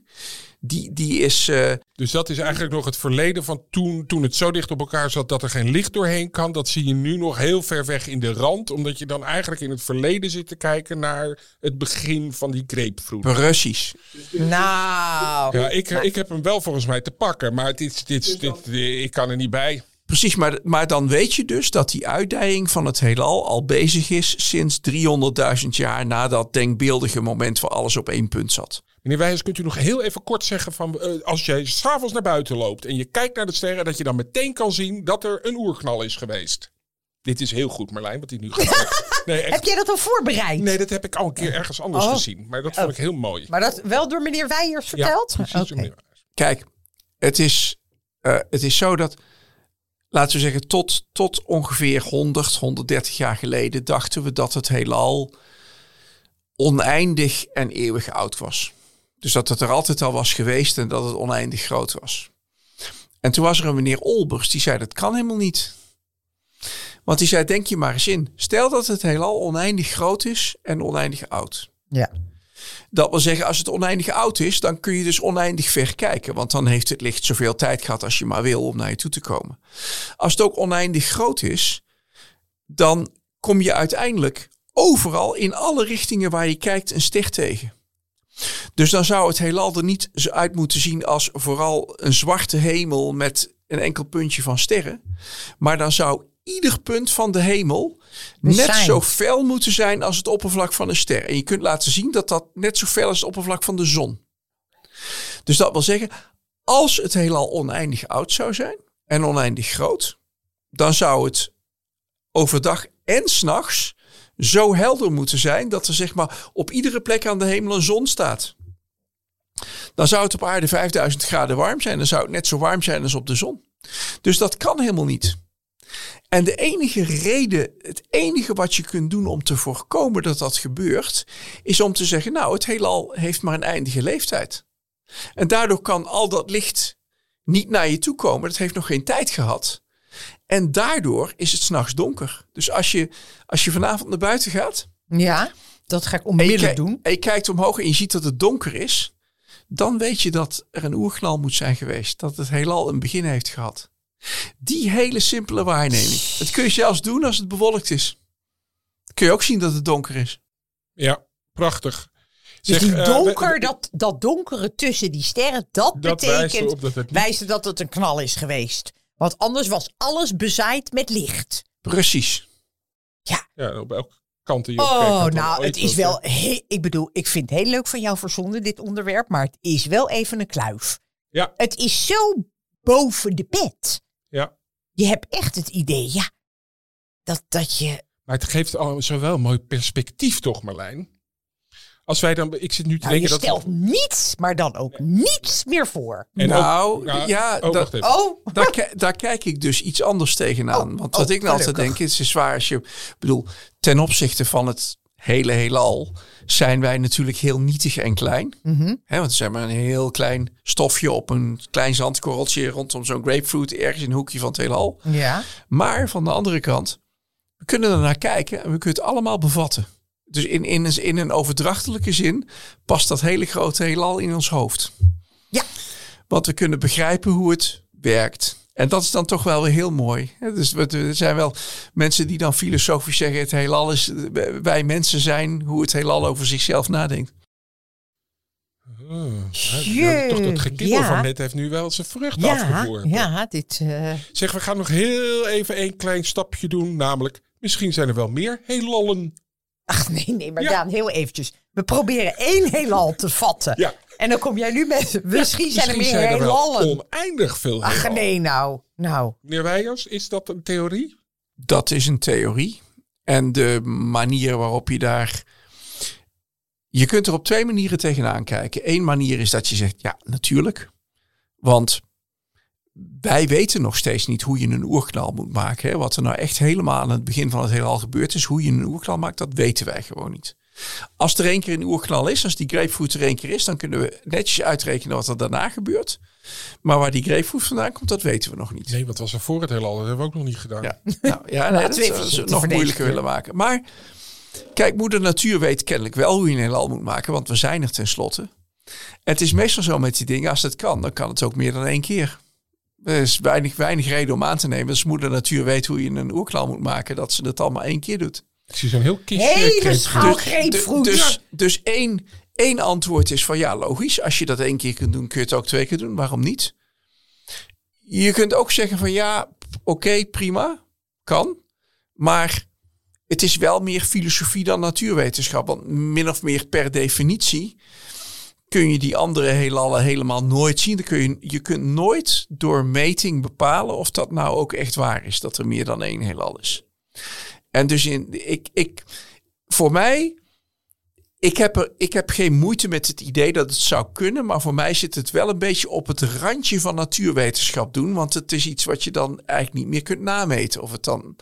S3: Die, die is... eh,
S1: Dus dat is eigenlijk nog het verleden van toen, toen het zo dicht op elkaar zat dat er geen licht doorheen kan. Dat zie je nu nog heel ver weg in de rand. Omdat je dan eigenlijk in het verleden zit te kijken naar het begin van die grapefruit.
S3: Precies.
S2: Nou.
S1: Ja, ik, ik heb hem wel volgens mij te pakken. Maar dit, dit, dit, ik kan er niet bij.
S3: Precies, maar, maar dan weet je dus dat die uitdijing van het heelal al bezig is sinds 300.000 jaar na dat denkbeeldige moment waar alles op één punt zat.
S1: Meneer Wijs, kunt u nog heel even kort zeggen van eh, als je s'avonds naar buiten loopt en je kijkt naar de sterren, dat je dan meteen kan zien dat er een oerknal is geweest. Dit is heel goed, Marlijn, wat hij nu gaat. (laughs) Nee, echt.
S2: Heb jij dat al voorbereid?
S1: nee, dat heb ik al een keer ergens anders
S2: Oh.
S1: gezien. Maar dat vond ik heel mooi.
S2: Maar dat wel door meneer Weijers verteld?
S1: Ja, precies.
S3: Kijk, het is, eh, het is zo dat, laten we zeggen, tot, tot ongeveer 100, 130 jaar geleden dachten we dat het heelal oneindig en eeuwig oud was. Dus dat het er altijd al was geweest en dat het oneindig groot was. En toen was er een meneer Olbers die zei dat kan helemaal niet. Want die zei, denk je maar eens in. Stel dat het heelal oneindig groot is en oneindig oud.
S2: Ja.
S3: Dat wil zeggen, als het oneindig oud is, dan kun je dus oneindig ver kijken. Want dan heeft het licht zoveel tijd gehad als je maar wil om naar je toe te komen. Als het ook oneindig groot is, dan kom je uiteindelijk overal in alle richtingen waar je kijkt een ster tegen. Dus dan zou het heelal er niet uit moeten zien als vooral een zwarte hemel met een enkel puntje van sterren. Maar dan zou ieder punt van de hemel net
S2: zijn.
S3: zo fel moeten zijn als het oppervlak van een ster. En je kunt laten zien dat dat net zo fel is als het oppervlak van de zon. Dus dat wil zeggen, als het heelal oneindig oud zou zijn en oneindig groot, dan zou het overdag en s'nachts zo helder moeten zijn dat er zeg maar op iedere plek aan de hemel een zon staat. Dan zou het op aarde 5000 graden warm zijn. Dan zou het net zo warm zijn als op de zon. Dus dat kan helemaal niet. En de enige reden, het enige wat je kunt doen om te voorkomen dat dat gebeurt, is om te zeggen, nou, het heelal heeft maar een eindige leeftijd. En daardoor kan al dat licht niet naar je toe komen. Dat heeft nog geen tijd gehad. En daardoor is het s'nachts donker. Dus als je, als je vanavond naar buiten gaat
S2: Ja, dat ga ik onmiddellijk doen.
S3: en je kijkt omhoog en je ziet dat het donker is, dan weet je dat er een oerknal moet zijn geweest. Dat het heelal een begin heeft gehad. Die hele simpele waarneming. Dat kun je zelfs doen als het bewolkt is. Kun je ook zien dat het donker is.
S1: Ja, prachtig.
S2: Dus
S1: Zeg,
S2: die
S1: eh,
S2: donker, dat, dat donkere tussen die sterren, dat, betekent
S1: dat het
S2: wijst dat het een knal is geweest. Want anders was alles bezaaid met licht.
S3: Precies.
S1: Ja, op elke kant die je op
S2: Oh,
S1: dan
S2: nou, het is wel. he- ik bedoel, ik vind het heel leuk van jou verzonnen, dit onderwerp. Maar het is wel even een kluif.
S1: Ja.
S2: Het is zo boven de pet. Je hebt echt het idee, ja, dat, dat je.
S1: maar het geeft al zowel een mooi perspectief toch, Marlijn? Als wij dan, ik zit nu te
S2: Nou, je
S1: denken dat...
S2: stelt niets, maar dan ook niets meer voor.
S1: en
S3: nou,
S1: ook- ja,
S3: ja,
S1: oh,
S3: dat-
S1: wacht even.
S2: Oh,
S3: Daar, daar kijk ik dus iets anders tegenaan.
S2: Oh,
S3: Want wat
S2: oh,
S3: ik nou altijd denk, het is zwaar als je... Ik bedoel, ten opzichte van het hele heelal zijn wij natuurlijk heel nietig en klein.
S2: Mhm.
S3: Hè, want we zijn maar een heel klein stofje op een klein zandkorreltje rondom zo'n grapefruit ergens in een hoekje van het heelal.
S2: ja.
S3: Maar van de andere kant, we kunnen er naar kijken en we kunnen het allemaal bevatten. Dus in, in, een- in een overdrachtelijke zin past dat hele grote heelal in ons hoofd.
S2: Ja.
S3: Want we kunnen begrijpen hoe het werkt. En dat is dan toch wel weer heel mooi. Hè, Dus we- er zijn wel mensen die dan filosofisch zeggen: het heelal is, wij mensen zijn hoe het heelal over zichzelf nadenkt.
S1: Oh, ja, toch dat gekibbel
S2: Ja.
S1: van net heeft nu wel zijn vrucht
S2: Ja,
S1: afgeworpen.
S2: ja, dit. eh,
S1: Zeg, we gaan nog heel even een klein stapje doen. Namelijk, misschien zijn er wel meer heelallen.
S2: Ach nee, nee, maar
S1: Ja.
S2: Daan, heel eventjes. We proberen één heelal te vatten. En dan kom jij nu met. Misschien zijn er meer
S1: zijn er wel
S2: heelallen.
S1: oneindig veel
S2: Ach
S1: heelallen.
S2: nee, nou. Nou.
S1: Meneer Weijers, is dat een theorie?
S3: Dat is een theorie. En de manier waarop je daar. Je kunt er op twee manieren tegenaan kijken. Eén manier is dat je zegt, ja, natuurlijk. Want wij weten nog steeds niet hoe je een oerknal moet maken. Hè. Wat er nou echt helemaal aan het begin van het heelal gebeurd is, hoe je een oerknal maakt, dat weten wij gewoon niet. Als er één keer een oerknal is, als die grapefruit er één keer is, dan kunnen we netjes uitrekenen wat er daarna gebeurt. Maar waar die grapefruit vandaan komt, dat weten we nog niet.
S1: Nee, wat was er voor het heelal? Dat hebben we ook nog niet gedaan.
S3: Ja, nou, ja nee, dat
S2: te
S3: nog moeilijker willen maken. Maar kijk, moeder natuur weet kennelijk wel hoe je een heelal moet maken, want we zijn er tenslotte. En het is meestal zo met die dingen, als het kan, dan kan het ook meer dan één keer. Er is weinig, weinig reden om aan te nemen. Als moeder natuur weet hoe je een oerknal moet maken, dat ze het allemaal één keer doet.
S1: Zie zo'n heel kistje.
S2: Hele
S1: grapefruit.
S2: schaal
S3: Dus-
S2: grapefruit.
S3: Dus, dus één, één antwoord is van ja, logisch. Als je dat één keer kunt doen, kun je het ook twee keer doen. Waarom niet? Je kunt ook zeggen van ja, oké, prima, kan. Maar het is wel meer filosofie dan natuurwetenschap. Want min of meer per definitie kun je die andere heelallen helemaal nooit zien. Dan kun je, je kunt nooit door meting bepalen of dat nou ook echt waar is. Dat er meer dan één heelal is. En dus in, ik, ik, voor mij, ik heb, er, ik heb geen moeite met het idee dat het zou kunnen. Maar voor mij zit het wel een beetje op het randje van natuurwetenschap doen. Want het is iets wat je dan eigenlijk niet meer kunt nameten. Of het dan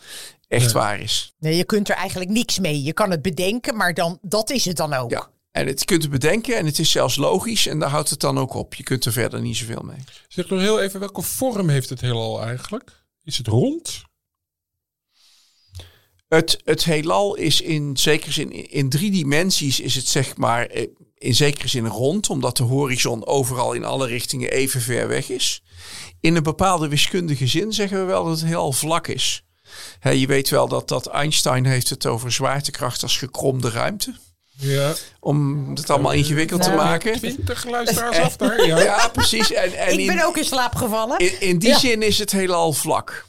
S3: echt waar is.
S2: Nee, je kunt er eigenlijk niks mee. Je kan het bedenken, maar dan, dat is het dan ook.
S3: Ja. En het je kunt het bedenken en het is zelfs logisch. En daar houdt het dan ook op. Je kunt er verder niet zoveel mee.
S1: Zeg nog heel even, welke vorm heeft het heelal eigenlijk? Is het rond?
S3: Het, het heelal is in zekere zin, in drie dimensies is het zeg maar eh, in zekere zin rond, omdat de horizon overal in alle richtingen even ver weg is. In een bepaalde wiskundige zin zeggen we wel dat het heel vlak is. Je weet wel dat, dat Einstein heeft het over zwaartekracht als gekromde ruimte.
S1: Ja.
S3: Om het allemaal ingewikkeld te maken.
S1: Twintig luisteraars af daar. Ja. (laughs)
S3: Ja, precies. En, en
S2: Ik
S3: in,
S2: ben ook in slaap gevallen.
S3: in, in die
S2: Ja.
S3: zin is het heelal vlak.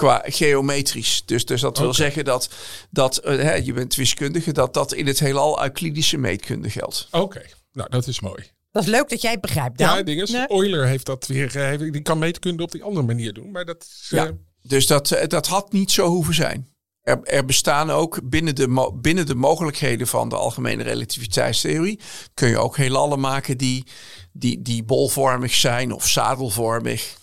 S3: Qua geometrisch. Dus, dus dat wil zeggen dat, dat eh, hè, je bent wiskundige, dat dat in het heelal Euclidische meetkunde geldt.
S1: Oké, nou dat is mooi.
S2: Dat is leuk dat jij het begrijpt,
S1: Ja,
S2: Dan.
S1: het ding is,
S2: Nee.
S1: Euler heeft dat weer, eh, heeft- die kan meetkunde op die andere manier doen. Maar dat is,
S3: Ja.
S1: eh,
S3: Dus dat, dat had niet zo hoeven zijn. Er, er bestaan ook binnen de, binnen de mogelijkheden van de algemene relativiteitstheorie. kun je ook heelallen maken die, die, die bolvormig zijn of zadelvormig.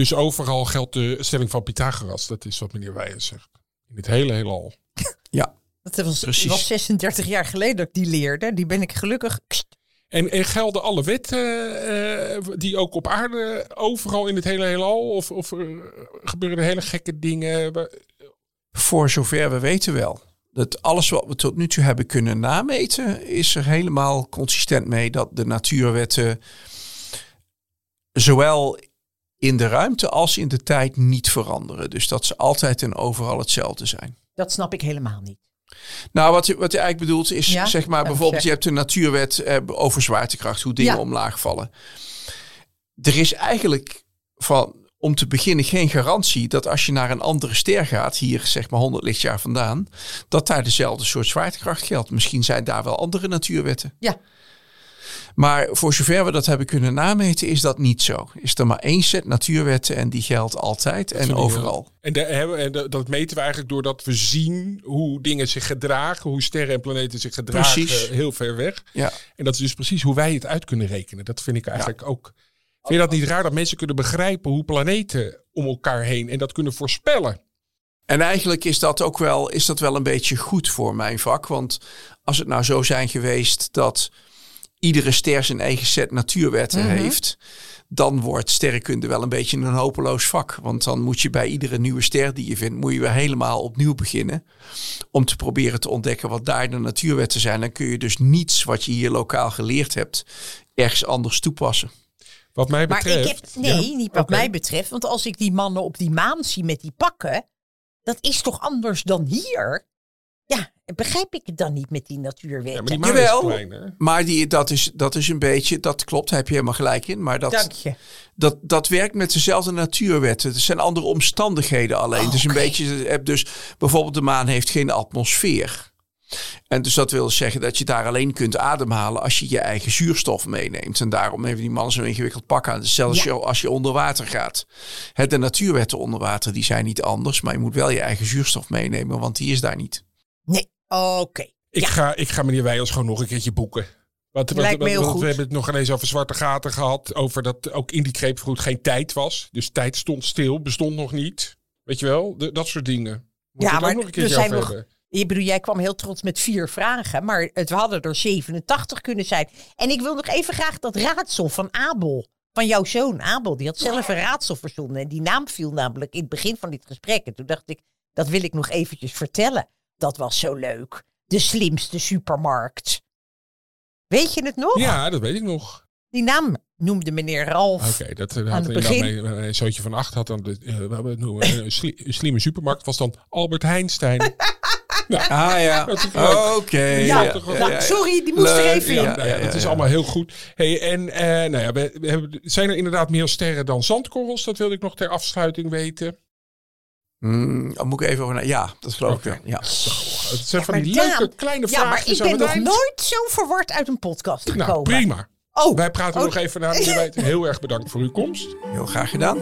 S1: Dus overal geldt de stelling van Pythagoras. Dat is wat meneer Weijer zegt. In het hele heelal. (laughs)
S3: Ja,
S2: Dat was,
S3: Precies.
S2: was 36 jaar geleden dat ik die leerde. Die ben ik gelukkig
S1: En, en gelden alle wetten eh, die ook op aarde, overal in het hele heelal? Of, of eh, gebeuren er hele gekke dingen?
S3: Voor zover we weten wel. Dat alles wat we tot nu toe hebben kunnen nameten, is er helemaal consistent mee dat de natuurwetten zowel in de ruimte als in de tijd niet veranderen. Dus dat ze altijd en overal hetzelfde zijn.
S2: Dat snap ik helemaal niet.
S3: Nou, wat je, wat je eigenlijk bedoelt is,
S2: Ja?
S3: zeg maar, bijvoorbeeld, je hebt een natuurwet eh, over zwaartekracht, hoe dingen
S2: Ja.
S3: omlaag vallen. Er is eigenlijk van, om te beginnen geen garantie dat als je naar een andere ster gaat, hier zeg maar 100 lichtjaar vandaan, dat daar dezelfde soort zwaartekracht geldt. Misschien zijn daar wel andere natuurwetten.
S2: Ja.
S3: Maar voor zover we dat hebben kunnen nameten, is dat niet zo. Is er maar één set natuurwetten en die geldt altijd en overal.
S1: En, en dat- dat meten we eigenlijk doordat we zien hoe dingen zich gedragen, hoe sterren en planeten zich gedragen
S3: Precies.
S1: heel ver weg.
S3: Ja.
S1: En dat is dus precies hoe wij het uit kunnen rekenen. Dat vind ik eigenlijk ook. Vind je dat niet raar dat mensen kunnen begrijpen hoe planeten om elkaar heen en dat kunnen voorspellen?
S3: En eigenlijk is dat ook wel, is dat wel een beetje goed voor mijn vak. Want als het nou zo zijn geweest dat iedere ster zijn eigen set natuurwetten heeft, dan wordt sterrenkunde wel een beetje een hopeloos vak. Want dan moet je bij iedere nieuwe ster die je vindt, moet je weer helemaal opnieuw beginnen. Om te proberen te ontdekken wat daar de natuurwetten zijn. Dan kun je dus niets wat je hier lokaal geleerd hebt, ergens anders toepassen.
S1: Wat mij
S2: Maar
S1: betreft.
S2: ik heb, nee,
S1: Ja,
S2: niet wat mij betreft. Want als ik die mannen op die maan zie met die pakken, dat is toch anders dan hier? Ja, begrijp ik het dan niet met die
S1: Ja,
S2: natuurwetten?
S1: maar die
S3: Jawel.
S1: is klein, hè?
S3: Maar die, dat, is, dat is een beetje, dat klopt, daar heb je helemaal gelijk in. Maar dat,
S2: Dank je.
S3: dat, dat werkt met dezelfde natuurwetten. Er zijn andere omstandigheden alleen. Is een beetje, dus bijvoorbeeld de maan heeft geen atmosfeer. En dus dat wil zeggen dat je daar alleen kunt ademhalen als je je eigen zuurstof meeneemt. En daarom hebben die mannen zo'n ingewikkeld pak aan. Dus zelfs
S2: Ja.
S3: als je onder water gaat. De natuurwetten onder water die zijn niet anders. Maar je moet wel je eigen zuurstof meenemen, want die is daar niet.
S2: Nee, oké.
S1: Ik,
S2: Ja.
S1: ga, ik ga meneer Wijels gewoon nog een keertje boeken. Want,
S2: me heel
S1: want
S2: goed.
S1: we hebben het nog ineens over zwarte gaten gehad. Over dat ook in die kreepvroet geen tijd was. Dus tijd stond stil, bestond nog niet. Weet je wel, De- dat soort dingen.
S2: Ja, maar
S1: nog een
S2: er
S1: keertje
S2: zijn
S1: over
S2: nog.
S1: hebben.
S2: Ik bedoel, jij kwam heel trots met vier vragen, maar het we hadden er 87 kunnen zijn. En ik wil nog even graag dat raadsel van Abel, van jouw zoon Abel, die had zelf een raadsel verzonnen. En die naam viel namelijk in het begin van dit gesprek. En toen dacht ik, dat wil ik nog eventjes vertellen. Dat was zo leuk. De slimste supermarkt. Weet je het nog?
S1: Ja, dat weet ik nog.
S2: Die naam noemde meneer Ralf.
S1: Oké, dat eh,
S2: Aan
S1: had
S2: het
S1: inderdaad
S2: begin.
S1: mijn, mijn zoontje van acht had dan de, we hebben het noemen, een, sli- een slimme supermarkt was dan Albert Heijnstein. (laughs)
S3: Ah ja, oké.
S2: Ja,
S1: ja, ja,
S2: nou, sorry, die moest er even in.
S1: Ja, nou ja, dat is allemaal heel goed. Hey, en eh, nou ja, we, we hebben, zijn er inderdaad meer sterren dan zandkorrels? Dat wilde ik nog ter afsluiting weten.
S3: Dan moet ik even over na- Ja, dat geloof ik wel. Ja.
S1: Het zijn van die
S2: Daan,
S1: leuke kleine
S2: Ja, maar ik ben nog nooit zo verward uit een podcast gekomen.
S1: Nou, prima.
S2: Oh,
S1: Wij praten
S2: Oh.
S1: nog even na. meneer Wijten. Heel erg bedankt voor uw komst.
S3: Heel graag gedaan.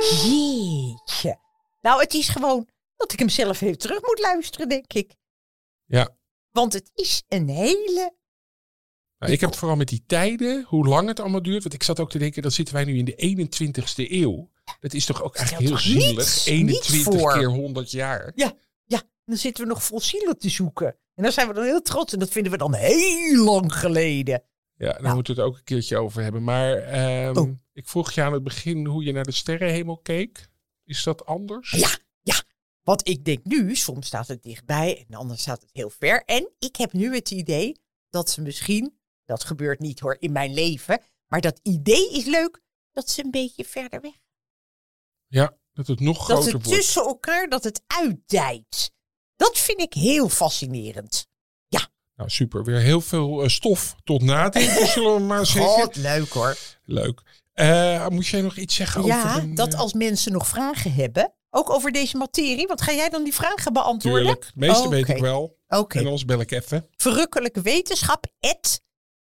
S2: Jeetje. Nou, het is gewoon dat ik hem zelf even terug moet luisteren, denk ik.
S1: Ja.
S2: Want het is een hele...
S1: Nou, ik heb het vooral met die tijden, hoe lang het allemaal duurt. Want ik zat ook te denken, dan zitten wij nu in de 21ste eeuw. Dat is toch ook eigenlijk heel zielig.
S2: niets-
S1: 21
S2: niets voor.
S1: keer 100 jaar.
S2: Ja, ja, dan zitten we nog fossielen te zoeken. En daar zijn we dan heel trots. En dat vinden we dan heel lang geleden.
S1: Ja, daar
S2: Nou.
S1: moeten we het ook een keertje over hebben. Maar ehm,
S2: Oh.
S1: ik vroeg je aan het begin hoe je naar de sterrenhemel keek. Is dat anders?
S2: Ja, ja. Want ik denk nu, soms staat het dichtbij en anders staat het heel ver. En ik heb nu het idee dat ze misschien, dat gebeurt niet hoor in mijn leven, maar dat idee is leuk, dat ze een beetje verder weg.
S1: Ja, dat het nog
S2: Dat
S1: groter
S2: het
S1: wordt.
S2: tussen elkaar, dat het uitdijt. Dat vind ik heel fascinerend.
S1: Nou, super. Weer heel veel eh, stof tot nadenken, (laughs) zullen we maar zeggen.
S2: God, leuk hoor.
S1: Leuk. Eh, moet jij nog iets zeggen
S2: Ja,
S1: over een...
S2: dat
S1: eh,
S2: als mensen nog vragen hebben, ook over deze materie, want ga jij dan die vragen beantwoorden?
S1: Tuurlijk. Het meeste weet ik wel.
S2: Oké.
S1: En anders bel ik even.
S2: Verrukkelijke wetenschap,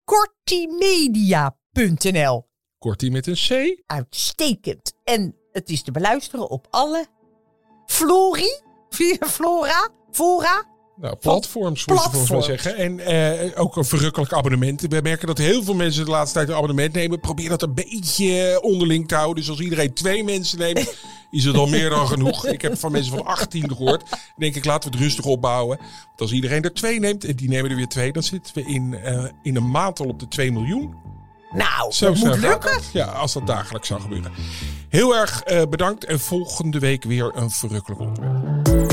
S2: kortimedia.nl.
S1: Kortie met een C.
S2: Uitstekend. En het is te beluisteren op alle Flori, via Flora, Fora,
S1: Nou, platforms, moet je volgens mij zeggen. En eh, ook een verrukkelijk abonnement. We merken dat heel veel mensen de laatste tijd een abonnement nemen. Probeer dat een beetje onderling te houden. Dus als iedereen twee mensen neemt, (laughs) is het al meer dan genoeg. Ik heb van mensen van 18 gehoord. Dan denk ik, laten we het rustig opbouwen. Want als iedereen er twee neemt en die nemen er weer twee, dan zitten we in, eh, in een maand al op de 2 miljoen.
S2: Nou,
S1: Zo
S2: dat moet lukken.
S1: dat. Ja, als dat dagelijks zou gebeuren. Heel erg eh, bedankt en volgende week weer een verrukkelijk onderwerp.